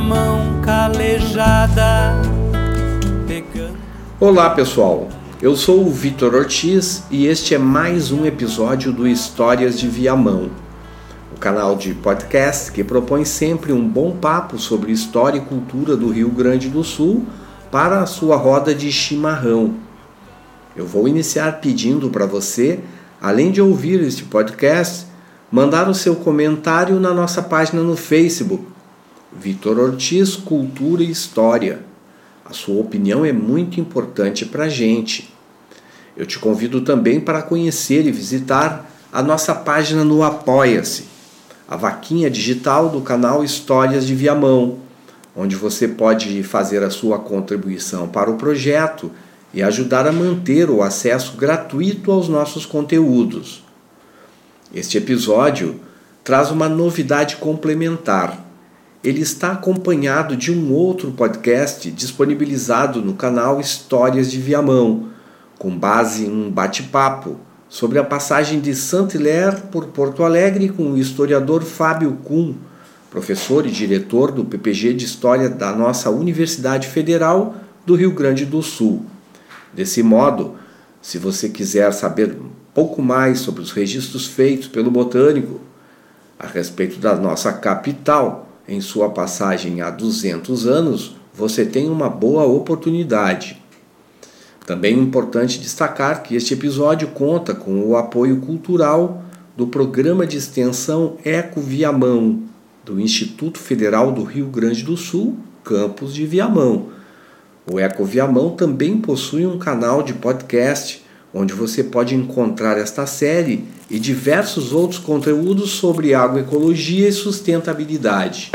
mão calejada pegando. Olá pessoal, eu sou o Vitor Ortiz e este é mais um episódio do Histórias de Viamão, o canal de podcast que propõe sempre um bom papo sobre história e cultura do Rio Grande do Sul para a sua roda de chimarrão. Eu vou iniciar pedindo para você, além de ouvir este podcast, mandar o seu comentário na nossa página no Facebook, Vitor Ortiz Cultura e História. A sua opinião é muito importante para a gente. Eu te convido também para conhecer e visitar a nossa página no Apoia-se, a vaquinha digital do canal Histórias de Viamão, onde você pode fazer a sua contribuição para o projeto e ajudar a manter o acesso gratuito aos nossos conteúdos. Este episódio traz uma novidade complementar ele está acompanhado de um outro podcast disponibilizado no canal Histórias de Viamão, com base em um bate-papo sobre a passagem de Saint-Hilaire por Porto Alegre com o historiador Fábio Kuhn, professor e diretor do PPG de História da nossa Universidade Federal do Rio Grande do Sul. Desse modo, se você quiser saber um pouco mais sobre os registros feitos pelo botânico a respeito da nossa capital, em sua passagem há 200 anos, você tem uma boa oportunidade. Também é importante destacar que este episódio conta com o apoio cultural do Programa de Extensão Eco Viamão, do Instituto Federal do Rio Grande do Sul, campus de Viamão. O Eco Viamão também possui um canal de podcast onde você pode encontrar esta série e diversos outros conteúdos sobre agroecologia e sustentabilidade.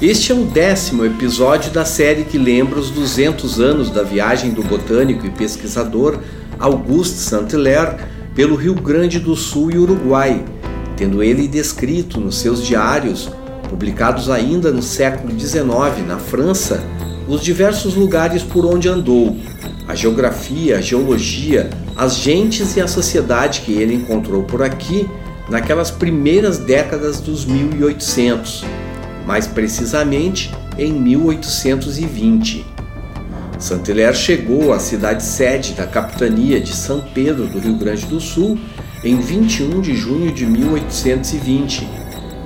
Este é o décimo episódio da série que lembra os 200 anos da viagem do botânico e pesquisador Auguste Saint-Hilaire pelo Rio Grande do Sul e Uruguai, tendo ele descrito nos seus diários, publicados ainda no século XIX na França, os diversos lugares por onde andou, a geografia, a geologia, as gentes e a sociedade que ele encontrou por aqui naquelas primeiras décadas dos 1800 mais precisamente em 1820. Saint-Hilaire chegou à cidade sede da capitania de São Pedro do Rio Grande do Sul em 21 de junho de 1820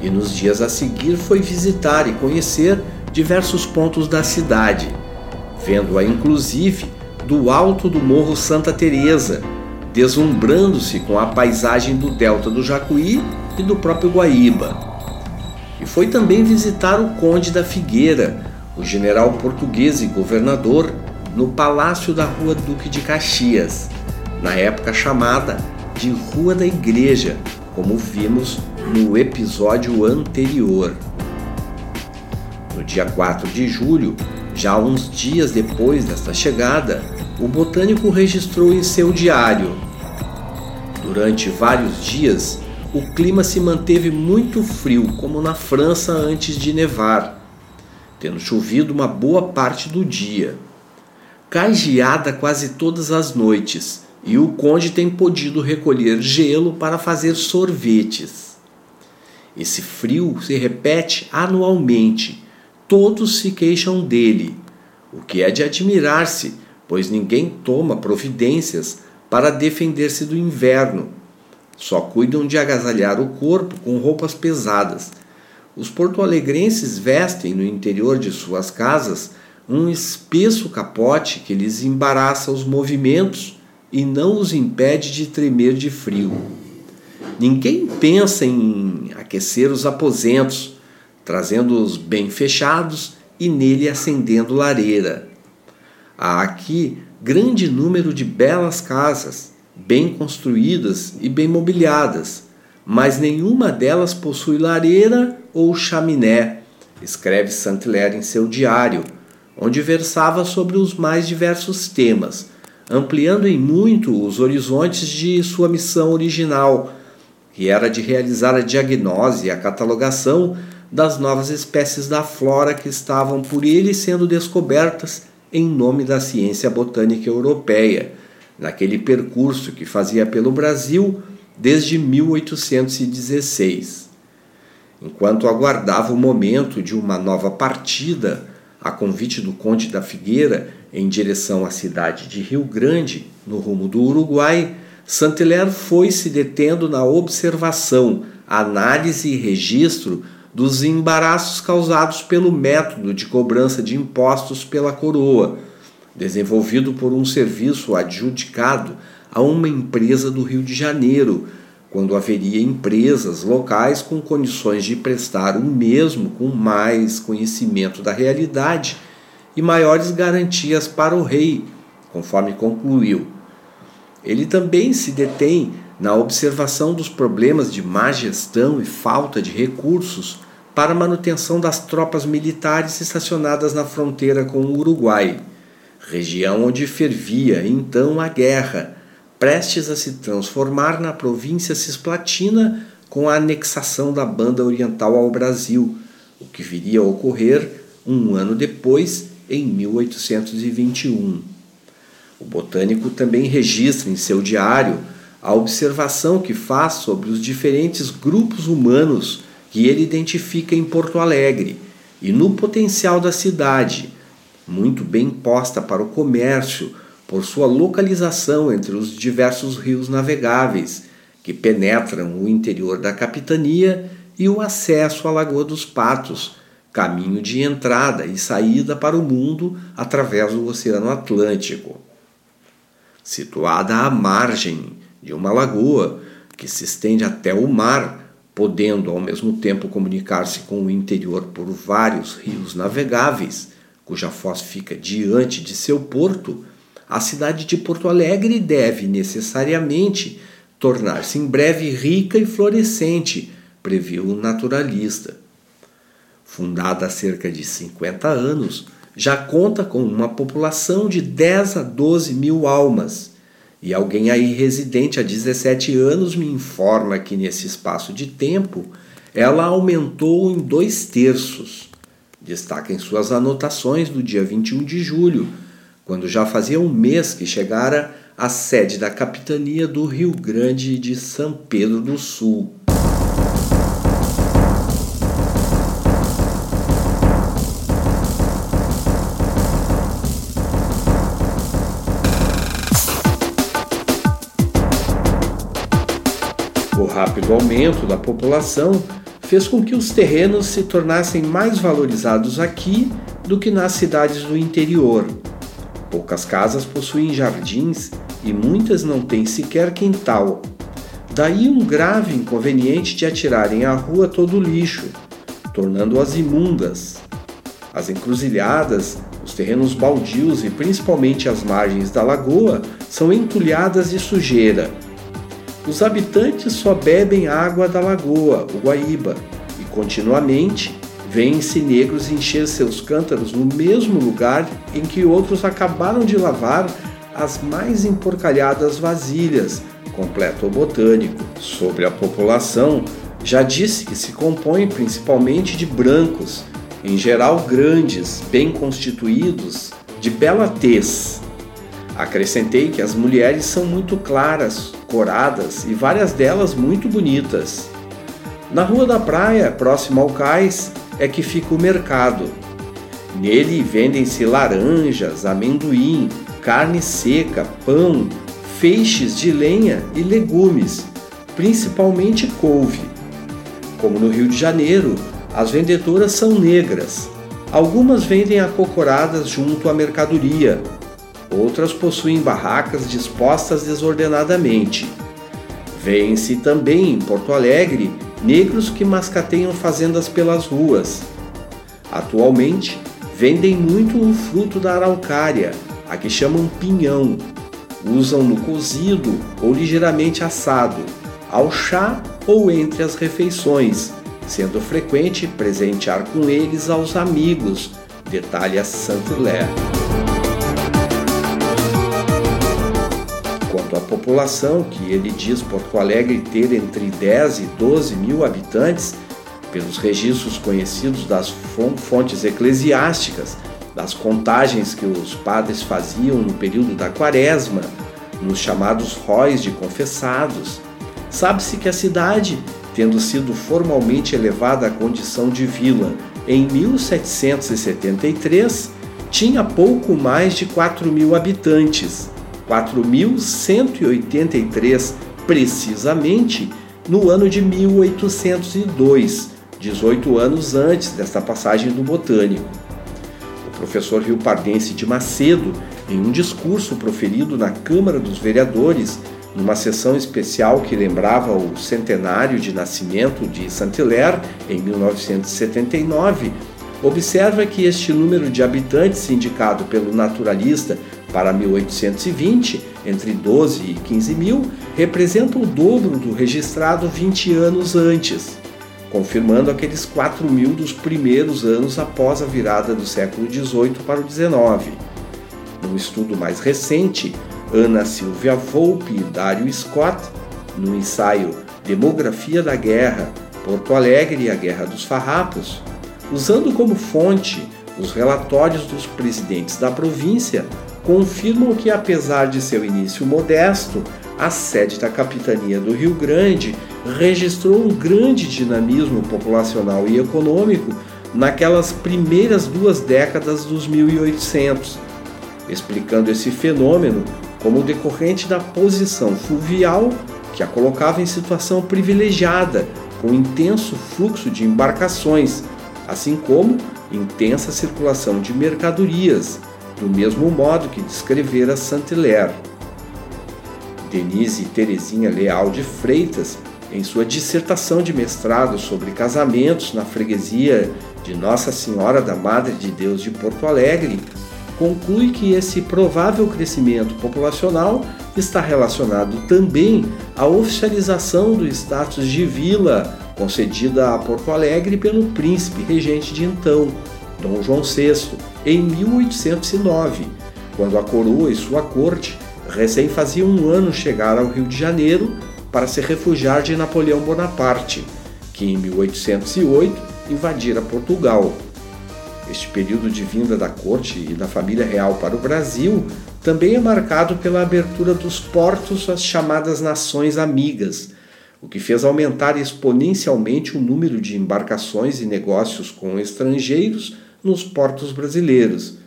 e nos dias a seguir foi visitar e conhecer diversos pontos da cidade, vendo-a inclusive do alto do Morro Santa Teresa, deslumbrando-se com a paisagem do delta do Jacuí e do próprio Guaíba. E foi também visitar o Conde da Figueira, o general português e governador, no Palácio da Rua Duque de Caxias, na época chamada de Rua da Igreja, como vimos no episódio anterior. No dia 4 de julho, já uns dias depois desta chegada, o botânico registrou em seu diário. Durante vários dias, o clima se manteve muito frio, como na França antes de nevar, tendo chovido uma boa parte do dia. Cai geada quase todas as noites e o conde tem podido recolher gelo para fazer sorvetes. Esse frio se repete anualmente, todos se queixam dele, o que é de admirar-se, pois ninguém toma providências para defender-se do inverno só cuidam de agasalhar o corpo com roupas pesadas. Os porto-alegrenses vestem no interior de suas casas um espesso capote que lhes embaraça os movimentos e não os impede de tremer de frio. Ninguém pensa em aquecer os aposentos, trazendo-os bem fechados e nele acendendo lareira. Há aqui grande número de belas casas, bem construídas e bem mobiliadas, mas nenhuma delas possui lareira ou chaminé, escreve Saint-Hilaire em seu diário, onde versava sobre os mais diversos temas, ampliando em muito os horizontes de sua missão original, que era de realizar a diagnose e a catalogação das novas espécies da flora que estavam por ele sendo descobertas em nome da ciência botânica europeia, naquele percurso que fazia pelo Brasil desde 1816. Enquanto aguardava o momento de uma nova partida, a convite do Conde da Figueira em direção à cidade de Rio Grande, no rumo do Uruguai, Saint-Hilaire foi se detendo na observação, análise e registro dos embaraços causados pelo método de cobrança de impostos pela coroa, desenvolvido por um serviço adjudicado a uma empresa do Rio de Janeiro, quando haveria empresas locais com condições de prestar o mesmo com mais conhecimento da realidade e maiores garantias para o rei, conforme concluiu. Ele também se detém na observação dos problemas de má gestão e falta de recursos para a manutenção das tropas militares estacionadas na fronteira com o Uruguai, região onde fervia então a guerra, prestes a se transformar na província cisplatina com a anexação da Banda Oriental ao Brasil, o que viria a ocorrer um ano depois, em 1821. O botânico também registra em seu diário a observação que faz sobre os diferentes grupos humanos que ele identifica em Porto Alegre e no potencial da cidade, muito bem posta para o comércio por sua localização entre os diversos rios navegáveis que penetram o interior da capitania e o acesso à Lagoa dos Patos, caminho de entrada e saída para o mundo através do Oceano Atlântico. Situada à margem de uma lagoa que se estende até o mar, podendo ao mesmo tempo comunicar-se com o interior por vários rios navegáveis, cuja foz fica diante de seu porto, a cidade de Porto Alegre deve necessariamente tornar-se em breve rica e florescente, previu o naturalista. Fundada há cerca de 50 anos, já conta com uma população de 10 a 12 mil almas e alguém aí residente há 17 anos me informa que nesse espaço de tempo ela aumentou em dois terços. Destaca em suas anotações do dia 21 de julho, quando já fazia um mês que chegara à sede da capitania do Rio Grande de São Pedro do Sul. rápido aumento da população fez com que os terrenos se tornassem mais valorizados aqui do que nas cidades do interior. Poucas casas possuem jardins e muitas não têm sequer quintal. Daí um grave inconveniente de atirarem à rua todo o lixo, tornando-as imundas. As encruzilhadas, os terrenos baldios e principalmente as margens da lagoa são entulhadas de sujeira os habitantes só bebem água da lagoa, o Guaíba, e continuamente vêm-se negros encher seus cântaros no mesmo lugar em que outros acabaram de lavar as mais emporcalhadas vasilhas, completa o botânico. Sobre a população, já disse que se compõe principalmente de brancos, em geral grandes, bem constituídos, de bela tez. Acrescentei que as mulheres são muito claras, coradas e várias delas muito bonitas. Na Rua da Praia, próximo ao cais, é que fica o mercado. Nele vendem-se laranjas, amendoim, carne seca, pão, feixes de lenha e legumes, principalmente couve. Como no Rio de Janeiro, as vendedoras são negras. Algumas vendem acocoradas junto à mercadoria, Outras possuem barracas dispostas desordenadamente. Vêem-se também em Porto Alegre negros que mascateiam fazendas pelas ruas. Atualmente, vendem muito o fruto da araucária, a que chamam pinhão. Usam-no cozido ou ligeiramente assado, ao chá ou entre as refeições, sendo frequente presentear com eles aos amigos, detalha Saint-Hilaire. À população, que ele diz Porto Alegre ter entre 10 e 12 mil habitantes, pelos registros conhecidos das fontes eclesiásticas, das contagens que os padres faziam no período da quaresma, nos chamados róis de confessados, sabe-se que a cidade, tendo sido formalmente elevada à condição de vila em 1773, tinha pouco mais de 4 mil habitantes, 4.183 precisamente no ano de 1802, 18 anos antes desta passagem do Botânico. O professor rio-pardense de Macedo, em um discurso proferido na Câmara dos Vereadores, numa sessão especial que lembrava o centenário de nascimento de Saint-Hilaire em 1979, observa que este número de habitantes indicado pelo naturalista para 1820, entre 12 e 15 mil, representa o dobro do registrado 20 anos antes, confirmando aqueles 4 mil dos primeiros anos após a virada do século XVIII para o XIX. Num estudo mais recente, Ana Silvia Volpe e Dário Scott, no ensaio Demografia da Guerra, Porto Alegre e a Guerra dos Farrapos, usando como fonte os relatórios dos presidentes da província, confirmam que, apesar de seu início modesto, a sede da capitania do Rio Grande registrou um grande dinamismo populacional e econômico naquelas primeiras duas décadas dos 1800, explicando esse fenômeno como decorrente da posição fluvial que a colocava em situação privilegiada, com intenso fluxo de embarcações, assim como intensa circulação de mercadorias, do mesmo modo que descrevera Saint-Hilaire. Denise Terezinha Leal de Freitas, em sua dissertação de mestrado sobre casamentos na freguesia de Nossa Senhora da Madre de Deus de Porto Alegre, conclui que esse provável crescimento populacional está relacionado também à oficialização do status de vila concedida a Porto Alegre pelo príncipe regente de então, Dom João VI, em 1809, quando a coroa e sua corte recém faziam um ano chegar ao Rio de Janeiro para se refugiar de Napoleão Bonaparte, que em 1808 invadira Portugal. Este período de vinda da corte e da família real para o Brasil também é marcado pela abertura dos portos às chamadas nações amigas, o que fez aumentar exponencialmente o número de embarcações e negócios com estrangeiros nos portos brasileiros.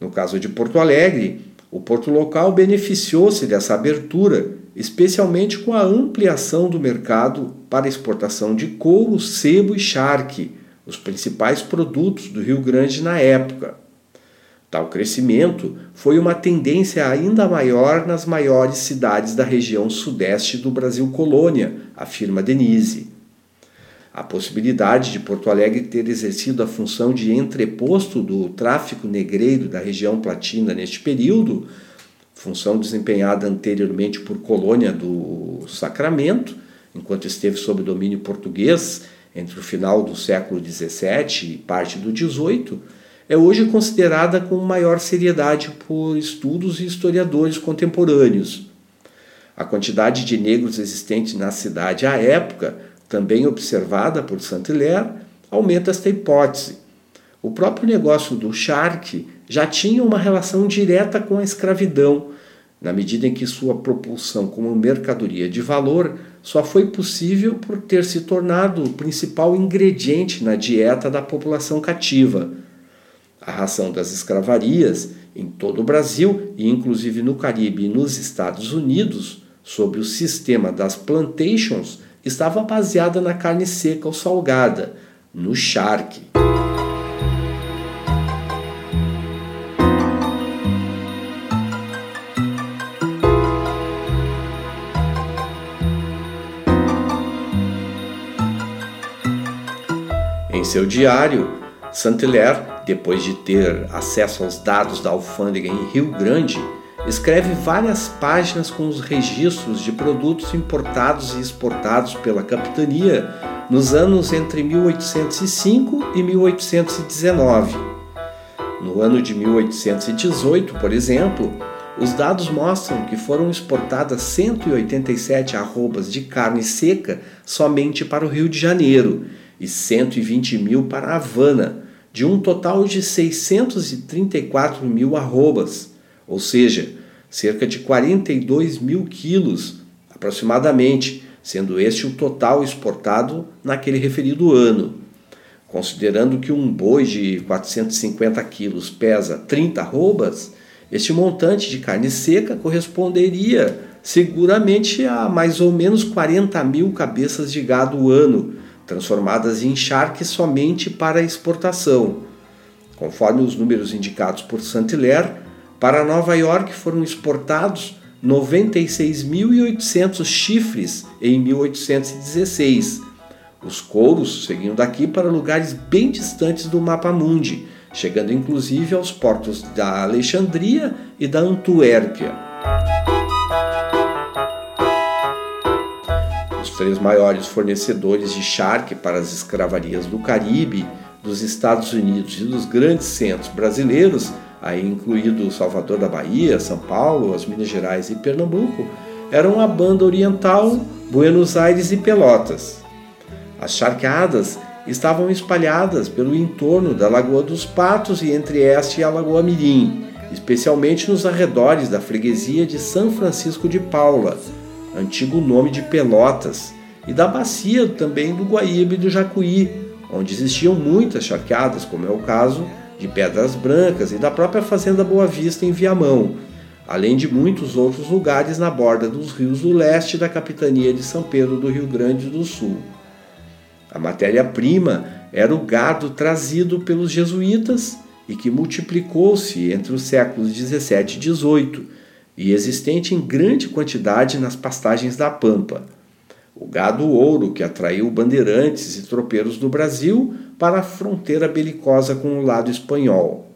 No caso de Porto Alegre, o porto local beneficiou-se dessa abertura, especialmente com a ampliação do mercado para exportação de couro, sebo e charque, os principais produtos do Rio Grande na época. Tal crescimento foi uma tendência ainda maior nas maiores cidades da região sudeste do Brasil colônia, afirma Denise. A possibilidade de Porto Alegre ter exercido a função de entreposto do tráfico negreiro da região platina neste período, função desempenhada anteriormente por colônia do Sacramento, enquanto esteve sob domínio português entre o final do século XVII e parte do XVIII, é hoje considerada com maior seriedade por estudos e historiadores contemporâneos. A quantidade de negros existente na cidade à época também observada por Saint-Hilaire, aumenta esta hipótese. O próprio negócio do charque já tinha uma relação direta com a escravidão, na medida em que sua propulsão como mercadoria de valor só foi possível por ter se tornado o principal ingrediente na dieta da população cativa. A ração das escravarias em todo o Brasil e inclusive no Caribe e nos Estados Unidos, sob o sistema das plantations, estava baseada na carne seca ou salgada, no charque. Em seu diário, Saint-Hilaire, depois de ter acesso aos dados da alfândega em Rio Grande, escreve várias páginas com os registros de produtos importados e exportados pela capitania nos anos entre 1805 e 1819. No ano de 1818, por exemplo, os dados mostram que foram exportadas 187 arrobas de carne seca somente para o Rio de Janeiro e 120 mil para Havana, de um total de 634 mil arrobas, ou seja, cerca de 42 mil quilos aproximadamente, sendo este o total exportado naquele referido ano. Considerando que um boi de 450 quilos pesa 30 arrobas, este montante de carne seca corresponderia seguramente a mais ou menos 40 mil cabeças de gado ano, transformadas em charque somente para exportação. Conforme os números indicados por Saint-Hilaire, para Nova York foram exportados 96.800 chifres em 1816. Os couros seguiam daqui para lugares bem distantes do mapa mundi, chegando inclusive aos portos da Alexandria e da Antuérpia. Os três maiores fornecedores de charque para as escravarias do Caribe, dos Estados Unidos e dos grandes centros brasileiros, aí incluído Salvador da Bahia, São Paulo, as Minas Gerais e Pernambuco, eram a Banda Oriental, Buenos Aires e Pelotas. As charqueadas estavam espalhadas pelo entorno da Lagoa dos Patos e entre esta e a Lagoa Mirim, especialmente nos arredores da freguesia de São Francisco de Paula, antigo nome de Pelotas, e da bacia também do Guaíba e do Jacuí, onde existiam muitas charqueadas, como é o caso de Pedras Brancas e da própria Fazenda Boa Vista em Viamão, além de muitos outros lugares na borda dos rios do leste da capitania de São Pedro do Rio Grande do Sul. A matéria-prima era o gado trazido pelos jesuítas e que multiplicou-se entre os séculos 17 e 18 e existente em grande quantidade nas pastagens da Pampa. O gado ouro que atraiu bandeirantes e tropeiros do Brasil para a fronteira belicosa com o lado espanhol.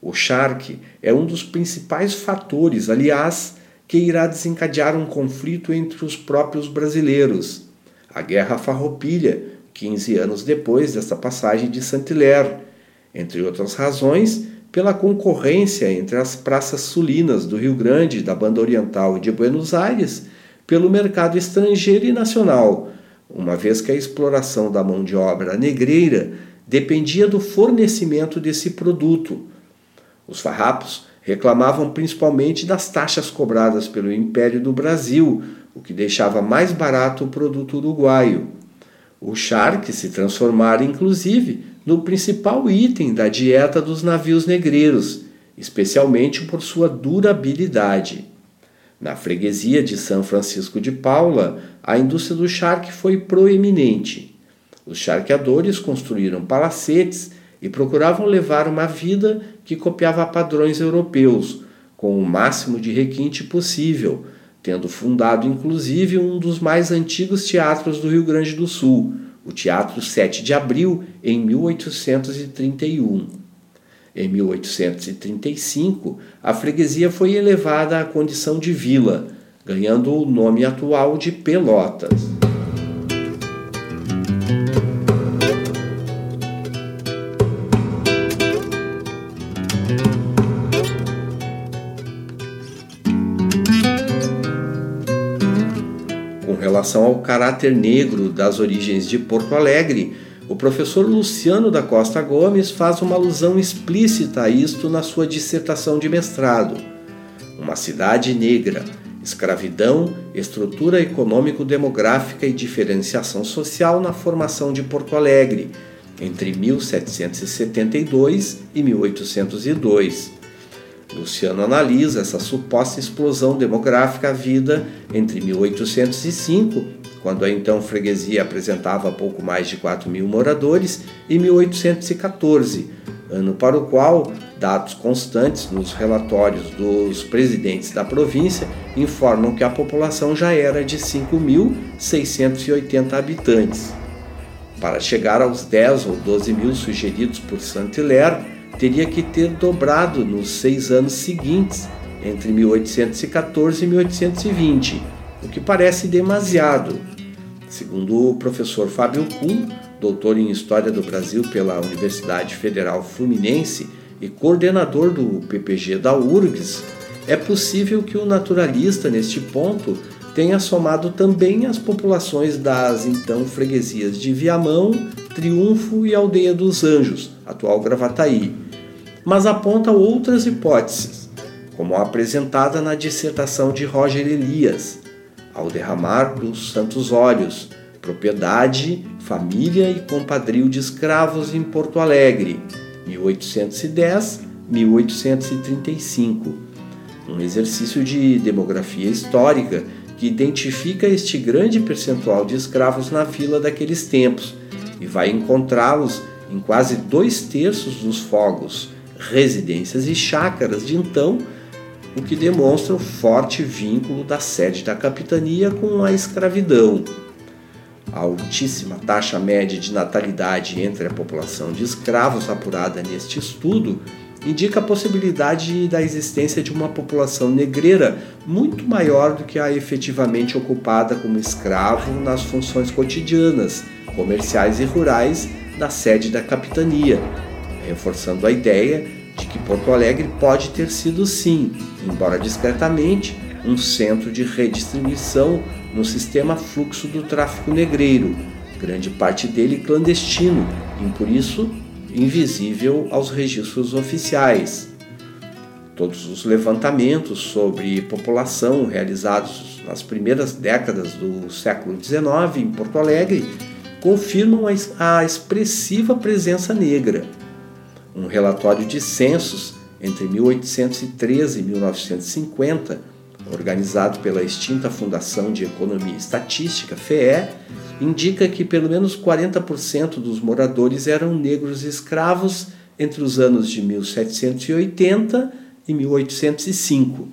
O charque é um dos principais fatores, aliás, que irá desencadear um conflito entre os próprios brasileiros. A Guerra Farroupilha, 15 anos depois desta passagem de Saint-Hilaire, entre outras razões, pela concorrência entre as praças sulinas do Rio Grande, da Banda Oriental e de Buenos Aires pelo mercado estrangeiro e nacional, uma vez que a exploração da mão de obra negreira dependia do fornecimento desse produto. Os farrapos reclamavam principalmente das taxas cobradas pelo Império do Brasil, o que deixava mais barato o produto uruguaio. O charque se transformara, inclusive, no principal item da dieta dos navios negreiros, especialmente por sua durabilidade. Na freguesia de São Francisco de Paula, a indústria do charque foi proeminente. Os charqueadores construíram palacetes e procuravam levar uma vida que copiava padrões europeus, com o máximo de requinte possível, tendo fundado inclusive um dos mais antigos teatros do Rio Grande do Sul, o Teatro 7 de Abril, em 1831. Em 1835, a freguesia foi elevada à condição de vila, ganhando o nome atual de Pelotas. Com relação ao caráter negro das origens de Porto Alegre, o professor Luciano da Costa Gomes faz uma alusão explícita a isto na sua dissertação de mestrado. Uma cidade negra, escravidão, estrutura econômico-demográfica e diferenciação social na formação de Porto Alegre, entre 1772 e 1802. Luciano analisa essa suposta explosão demográfica vida entre 1805 quando a então freguesia apresentava pouco mais de 4 mil moradores, e 1814, ano para o qual dados constantes nos relatórios dos presidentes da província informam que a população já era de 5.680 habitantes. Para chegar aos 10 ou 12 mil sugeridos por Saint-Hilaire, teria que ter dobrado nos seis anos seguintes, entre 1814 e 1820, o que parece demasiado, Segundo o professor Fábio Kuhn, doutor em História do Brasil pela Universidade Federal Fluminense e coordenador do PPG da URGS, é possível que o naturalista, neste ponto, tenha somado também as populações das então freguesias de Viamão, Triunfo e Aldeia dos Anjos, atual Gravataí, mas aponta outras hipóteses, como a apresentada na dissertação de Roger Elias, ao derramar dos santos óleos, propriedade, família e compadrio de escravos em Porto Alegre, 1810-1835. Um exercício de demografia histórica que identifica este grande percentual de escravos na fila daqueles tempos e vai encontrá-los em quase dois terços dos fogos, residências e chácaras de então, o que demonstra o forte vínculo da sede da capitania com a escravidão. A altíssima taxa média de natalidade entre a população de escravos apurada neste estudo indica a possibilidade da existência de uma população negreira muito maior do que a efetivamente ocupada como escravo nas funções cotidianas, comerciais e rurais da sede da capitania, reforçando a ideia de que Porto Alegre pode ter sido sim, embora discretamente, um centro de redistribuição no sistema fluxo do tráfico negreiro, grande parte dele clandestino e por isso invisível aos registros oficiais. Todos os levantamentos sobre população realizados nas primeiras décadas do século XIX em Porto Alegre confirmam a expressiva presença negra. Um relatório de censos entre 1813 e 1950, organizado pela extinta Fundação de Economia e Estatística, FEE, indica que pelo menos 40% dos moradores eram negros escravos entre os anos de 1780 e 1805.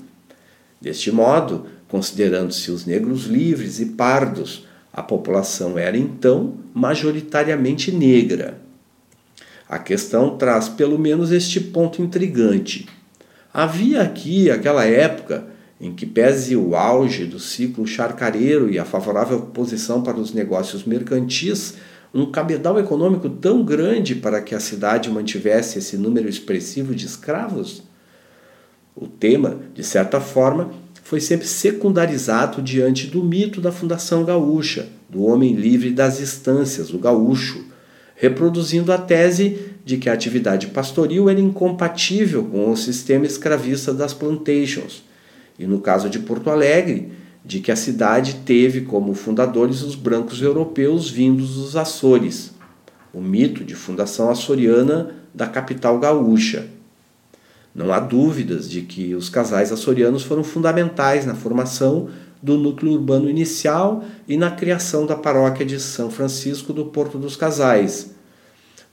Deste modo, considerando-se os negros livres e pardos, a população era então majoritariamente negra. A questão traz pelo menos este ponto intrigante. Havia aqui, aquela época, em que pese o auge do ciclo charcareiro e a favorável posição para os negócios mercantis, um cabedal econômico tão grande para que a cidade mantivesse esse número expressivo de escravos? O tema, de certa forma, foi sempre secundarizado diante do mito da fundação gaúcha, do homem livre das estâncias, o gaúcho, reproduzindo a tese de que a atividade pastoril era incompatível com o sistema escravista das plantations e no caso de Porto Alegre, de que a cidade teve como fundadores os brancos europeus vindos dos Açores, o mito de fundação açoriana da capital gaúcha. Não há dúvidas de que os casais açorianos foram fundamentais na formação do núcleo urbano inicial e na criação da paróquia de São Francisco do Porto dos Casais.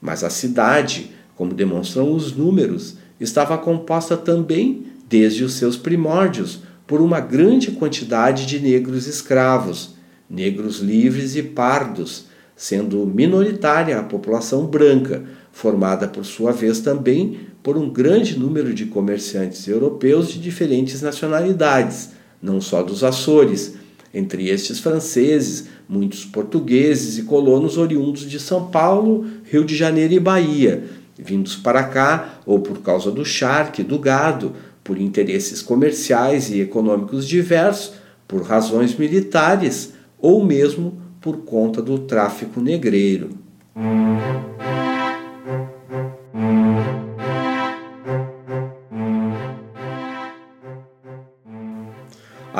Mas a cidade, como demonstram os números, estava composta também desde os seus primórdios, por uma grande quantidade de negros escravos, negros livres e pardos, sendo minoritária a população branca, formada por sua vez também por um grande número de comerciantes europeus de diferentes nacionalidades, não só dos Açores, entre estes franceses, muitos portugueses e colonos oriundos de São Paulo, Rio de Janeiro e Bahia, vindos para cá ou por causa do charque, do gado, por interesses comerciais e econômicos diversos, por razões militares ou mesmo por conta do tráfico negreiro.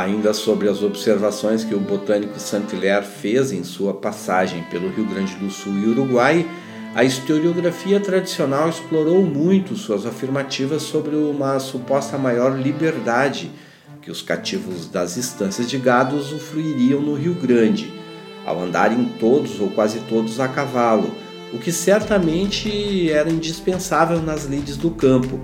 Ainda sobre as observações que o botânico Saint-Hilaire fez em sua passagem pelo Rio Grande do Sul e Uruguai, a historiografia tradicional explorou muito suas afirmativas sobre uma suposta maior liberdade que os cativos das estâncias de gado usufruiriam no Rio Grande, ao andarem todos ou quase todos a cavalo, o que certamente era indispensável nas lides do campo,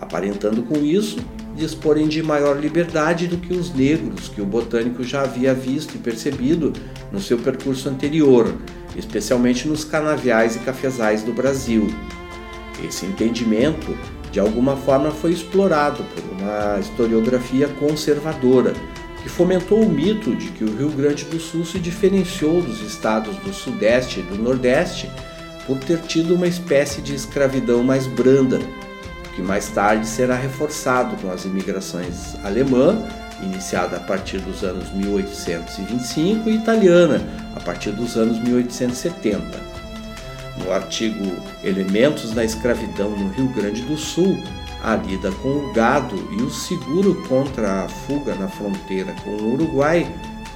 aparentando com isso disporem de maior liberdade do que os negros que o botânico já havia visto e percebido no seu percurso anterior, especialmente nos canaviais e cafezais do Brasil. Esse entendimento, de alguma forma, foi explorado por uma historiografia conservadora, que fomentou o mito de que o Rio Grande do Sul se diferenciou dos estados do Sudeste e do Nordeste por ter tido uma espécie de escravidão mais branda, que mais tarde será reforçado com as imigrações alemã iniciada a partir dos anos 1825, e italiana, a partir dos anos 1870. No artigo Elementos da Escravidão no Rio Grande do Sul, a lida com o gado e o seguro contra a fuga na fronteira com o Uruguai,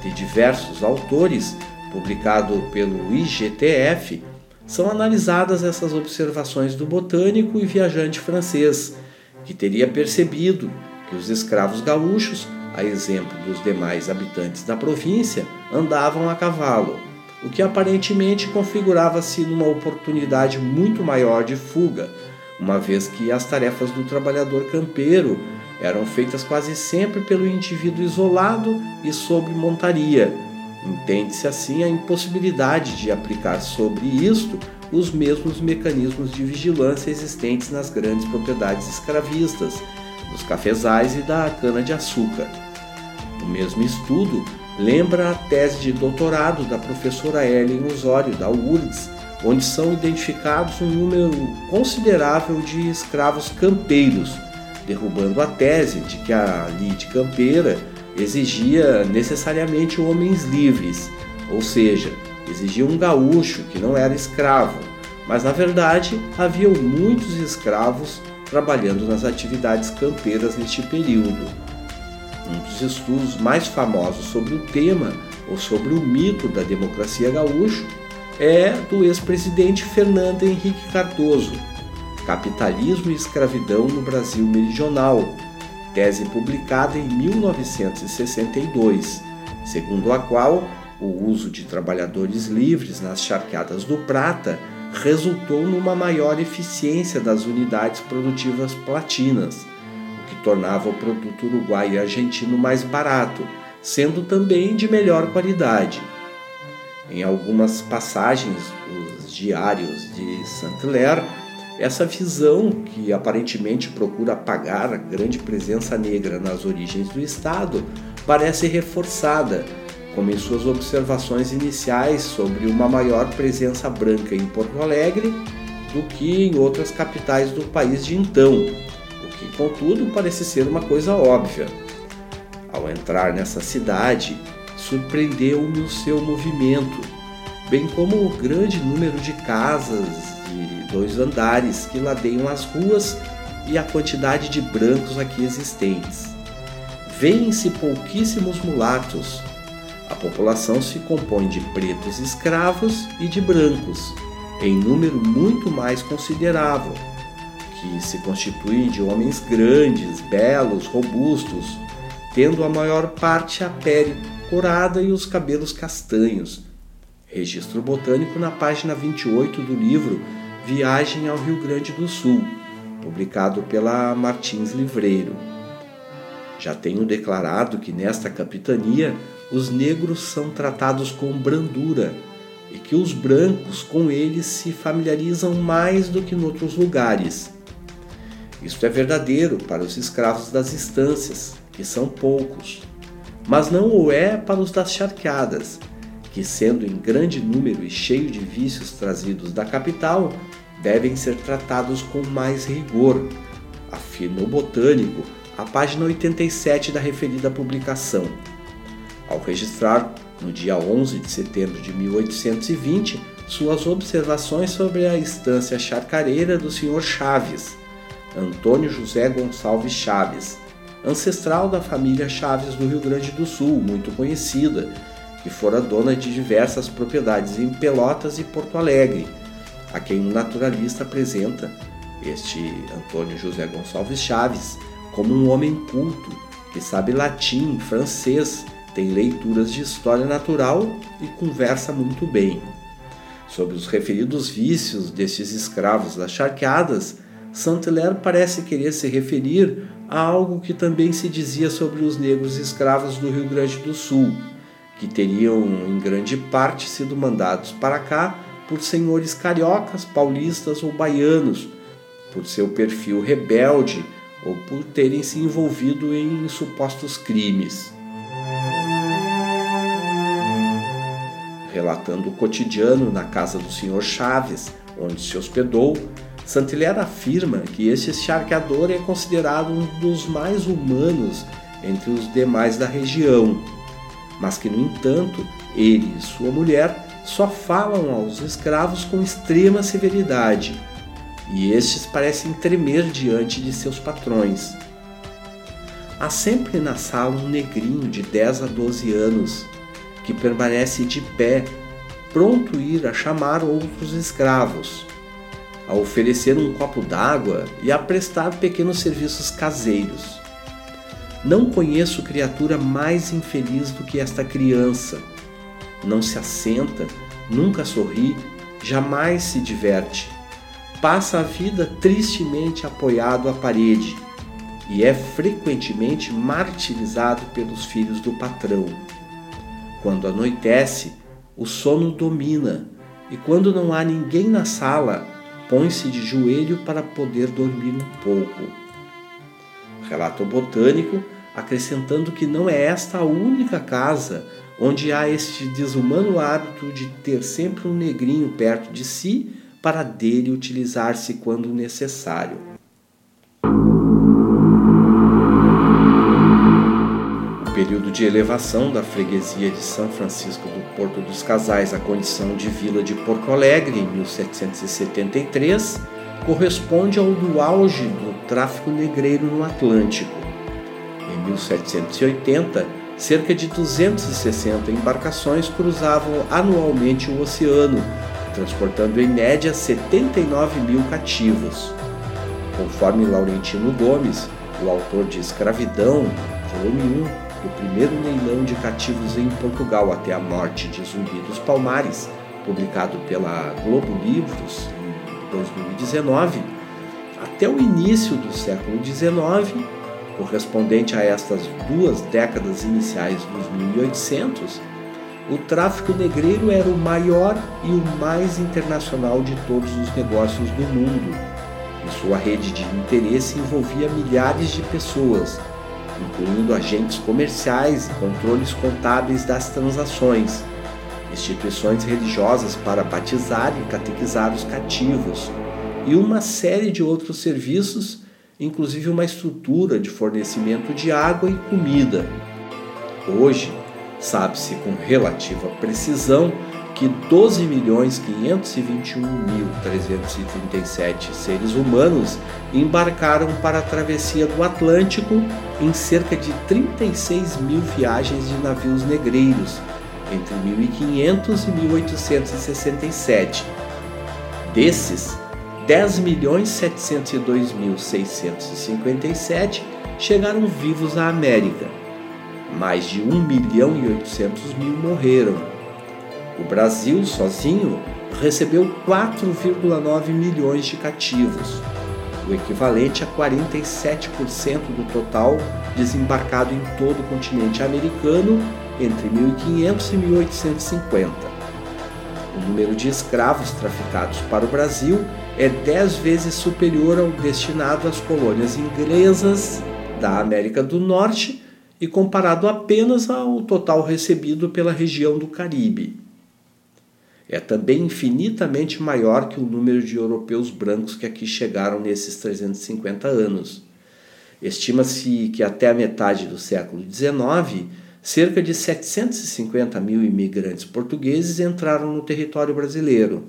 de diversos autores, publicado pelo IGTF, são analisadas essas observações do botânico e viajante francês, que teria percebido que os escravos gaúchos, a exemplo dos demais habitantes da província, andavam a cavalo, o que aparentemente configurava-se numa oportunidade muito maior de fuga, uma vez que as tarefas do trabalhador campeiro eram feitas quase sempre pelo indivíduo isolado e sob montaria. Entende-se assim a impossibilidade de aplicar sobre isto os mesmos mecanismos de vigilância existentes nas grandes propriedades escravistas, dos cafezais e da cana-de-açúcar. O mesmo estudo lembra a tese de doutorado da professora Ellen Osório, da URGS, onde são identificados um número considerável de escravos campeiros, derrubando a tese de que a lide campeira exigia necessariamente homens livres, ou seja, exigia um gaúcho que não era escravo, mas na verdade havia muitos escravos trabalhando nas atividades campeiras neste período. Um dos estudos mais famosos sobre o tema, ou sobre o mito da democracia gaúcho, é do ex-presidente Fernando Henrique Cardoso, Capitalismo e Escravidão no Brasil Meridional, tese publicada em 1962, segundo a qual o uso de trabalhadores livres nas charqueadas do Prata resultou numa maior eficiência das unidades produtivas platinas, o que tornava o produto uruguaio e argentino mais barato, sendo também de melhor qualidade. Em algumas passagens dos diários de Saint-Hilaire, essa visão, que aparentemente procura apagar a grande presença negra nas origens do Estado, parece reforçada, como em suas observações iniciais sobre uma maior presença branca em Porto Alegre do que em outras capitais do país de então, o que, contudo, parece ser uma coisa óbvia. Ao entrar nessa cidade, surpreendeu-me o seu movimento, bem como o grande número de casas de dois andares que ladeiam as ruas e a quantidade de brancos aqui existentes. Vêem-se pouquíssimos mulatos. A população se compõe de pretos escravos e de brancos, em número muito mais considerável, que se constituem de homens grandes, belos, robustos, tendo a maior parte a pele corada e os cabelos castanhos. Registro botânico na página 28 do livro Viagem ao Rio Grande do Sul, publicado pela Martins Livreiro. Já tenho declarado que nesta capitania os negros são tratados com brandura e que os brancos com eles se familiarizam mais do que em outros lugares. Isto é verdadeiro para os escravos das estâncias, que são poucos, mas não o é para os das charqueadas, que, sendo em grande número e cheio de vícios trazidos da capital, devem ser tratados com mais rigor, afirma o botânico a página 87 da referida publicação. Ao registrar, no dia 11 de setembro de 1820, suas observações sobre a estância charcareira do Sr. Chaves, Antônio José Gonçalves Chaves, ancestral da família Chaves do Rio Grande do Sul, muito conhecida, que fora dona de diversas propriedades em Pelotas e Porto Alegre, a quem o naturalista apresenta este Antônio José Gonçalves Chaves como um homem culto que sabe latim, francês, tem leituras de história natural e conversa muito bem. Sobre os referidos vícios destes escravos das charqueadas, Saint-Hilaire parece querer se referir a algo que também se dizia sobre os negros escravos do Rio Grande do Sul, que teriam em grande parte sido mandados para cá por senhores cariocas, paulistas ou baianos, por seu perfil rebelde ou por terem se envolvido em supostos crimes. Relatando o cotidiano na casa do senhor Chaves, onde se hospedou, Santilher afirma que este charqueador é considerado um dos mais humanos entre os demais da região mas que, no entanto, ele e sua mulher só falam aos escravos com extrema severidade, e estes parecem tremer diante de seus patrões. Há sempre na sala um negrinho de 10 a 12 anos que permanece de pé, pronto ir a chamar outros escravos, a oferecer um copo d'água e a prestar pequenos serviços caseiros. Não conheço criatura mais infeliz do que esta criança. Não se assenta, nunca sorri, jamais se diverte. Passa a vida tristemente apoiado à parede e é frequentemente martirizado pelos filhos do patrão. Quando anoitece, o sono domina e, quando não há ninguém na sala, põe-se de joelho para poder dormir um pouco. Relato botânico acrescentando que não é esta a única casa onde há este desumano hábito de ter sempre um negrinho perto de si para dele utilizar-se quando necessário. O período de elevação da freguesia de São Francisco do Porto dos Casais à condição de vila de Porto Alegre em 1773 corresponde ao do auge do tráfico negreiro no Atlântico. Em 1780, cerca de 260 embarcações cruzavam anualmente o oceano, transportando em média 79 mil cativos. Conforme Laurentino Gomes, o autor de Escravidão, volume 1, do primeiro leilão de cativos em Portugal até a morte de Zumbi dos Palmares, publicado pela Globo Livros em 2019, até o início do século XIX, correspondente a estas duas décadas iniciais dos 1800, o tráfico negreiro era o maior e o mais internacional de todos os negócios do mundo, e sua rede de interesse envolvia milhares de pessoas, incluindo agentes comerciais e controles contábeis das transações, instituições religiosas para batizar e catequizar os cativos, e uma série de outros serviços inclusive uma estrutura de fornecimento de água e comida. Hoje, sabe-se com relativa precisão que 12.521.337 seres humanos embarcaram para a travessia do Atlântico em cerca de 36 mil viagens de navios negreiros entre 1500 e 1867. Desses, 10.702.657 chegaram vivos à América. Mais de 1 milhão e 800 mil morreram. O Brasil, sozinho, recebeu 4,9 milhões de cativos, o equivalente a 47% do total desembarcado em todo o continente americano entre 1500 e 1850 o número de escravos traficados para o Brasil é dez vezes superior ao destinado às colônias inglesas da América do Norte e comparado apenas ao total recebido pela região do Caribe. É também infinitamente maior que o número de europeus brancos que aqui chegaram nesses 350 anos. Estima-se que até a metade do século XIX cerca de 750 mil imigrantes portugueses entraram no território brasileiro.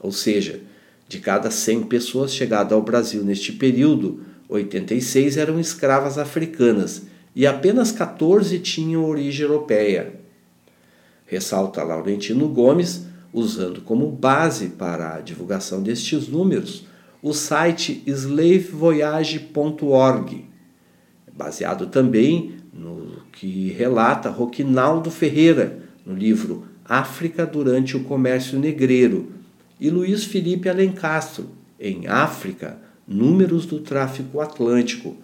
Ou seja, de cada 100 pessoas chegadas ao Brasil neste período, 86 eram escravas africanas e apenas 14 tinham origem europeia. Ressalta Laurentino Gomes, usando como base para a divulgação destes números o site slavevoyage.org, baseado também no que relata Roquinaldo Ferreira no livro África durante o Comércio Negreiro e Luiz Felipe Alencastro em África, Números do Tráfico Atlântico,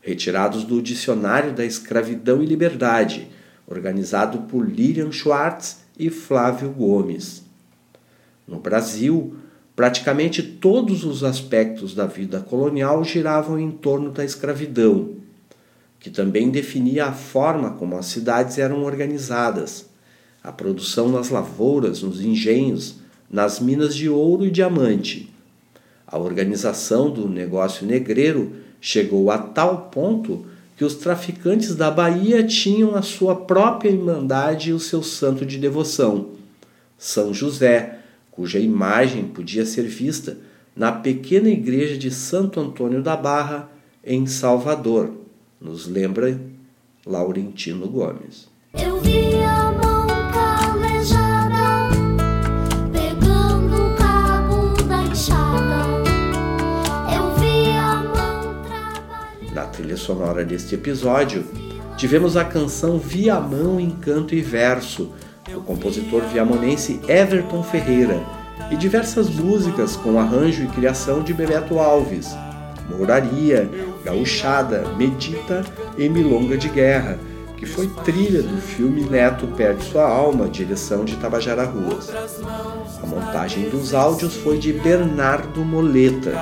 retirados do Dicionário da Escravidão e Liberdade, organizado por Lilian Schwartz e Flávio Gomes. No Brasil, praticamente todos os aspectos da vida colonial giravam em torno da escravidão que também definia a forma como as cidades eram organizadas, a produção nas lavouras, nos engenhos, nas minas de ouro e diamante. A organização do negócio negreiro chegou a tal ponto que os traficantes da Bahia tinham a sua própria irmandade e o seu santo de devoção, São José, cuja imagem podia ser vista na pequena igreja de Santo Antônio da Barra, em Salvador, nos lembra Laurentino Gomes. Eu vi a trilha sonora deste episódio, tivemos a canção Viamão em canto e verso, do compositor viamonense Everton Ferreira, e diversas músicas com arranjo e criação de Bebeto Alves, Mouraria, Gauchada, Medita e Milonga de Guerra, que foi trilha do filme Neto Perde Sua Alma, direção de Tabajara Ruas. A montagem dos áudios foi de Bernardo Moleta.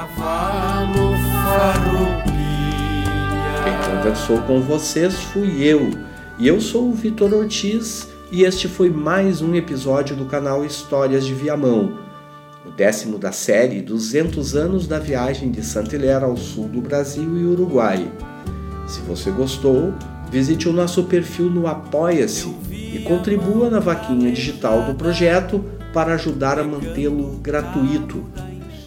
Farroupilha. Quem conversou com vocês fui eu, e eu sou o Vitor Ortiz, e este foi mais um episódio do canal Histórias de Viamão, o décimo da série 200 anos da viagem de Saint-Hilaire ao sul do Brasil e Uruguai. Se você gostou, visite o nosso perfil no Apoia-se e contribua na vaquinha digital do projeto para ajudar a mantê-lo gratuito.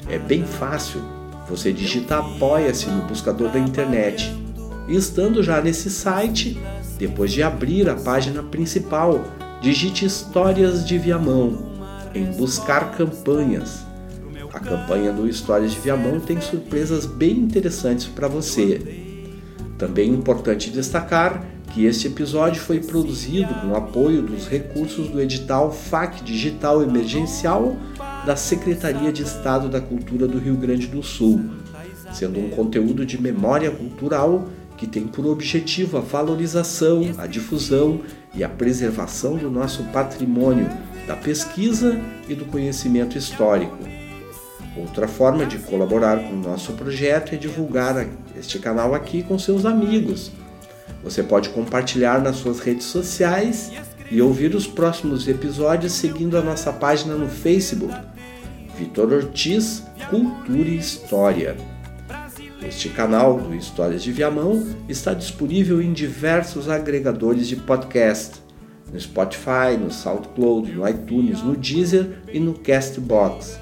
É bem fácil. Você digita Apoia-se no buscador da internet. Estando já nesse site, depois de abrir a página principal, digite Histórias de Viamão em Buscar Campanhas. A campanha do Histórias de Viamão tem surpresas bem interessantes para você. Também é importante destacar que este episódio foi produzido com o apoio dos recursos do edital FAC Digital Emergencial da Secretaria de Estado da Cultura do Rio Grande do Sul, sendo um conteúdo de memória cultural que tem por objetivo a valorização, a difusão e a preservação do nosso patrimônio, da pesquisa e do conhecimento histórico. Outra forma de colaborar com o nosso projeto é divulgar este canal aqui com seus amigos. Você pode compartilhar nas suas redes sociais e ouvir os próximos episódios seguindo a nossa página no Facebook, Vitor Ortiz Cultura e História. Este canal do Histórias de Viamão está disponível em diversos agregadores de podcast, no Spotify, no SoundCloud, no iTunes, no Deezer e no Castbox.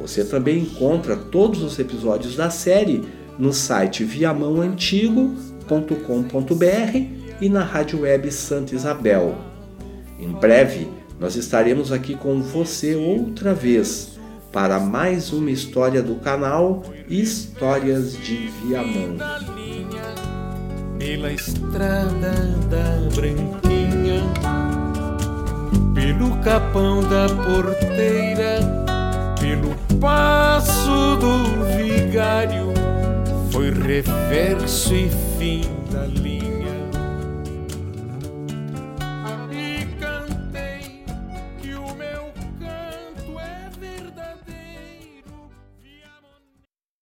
Você também encontra todos os episódios da série no site viamãoantigo.com.br e na rádio web Santa Isabel. Em breve, nós estaremos aqui com você outra vez para mais uma história do canal Histórias de Viamão. Pela estrada da Branquinha, pelo capão da porteira, pelo passo do vigário, foi reverso e fim da linha.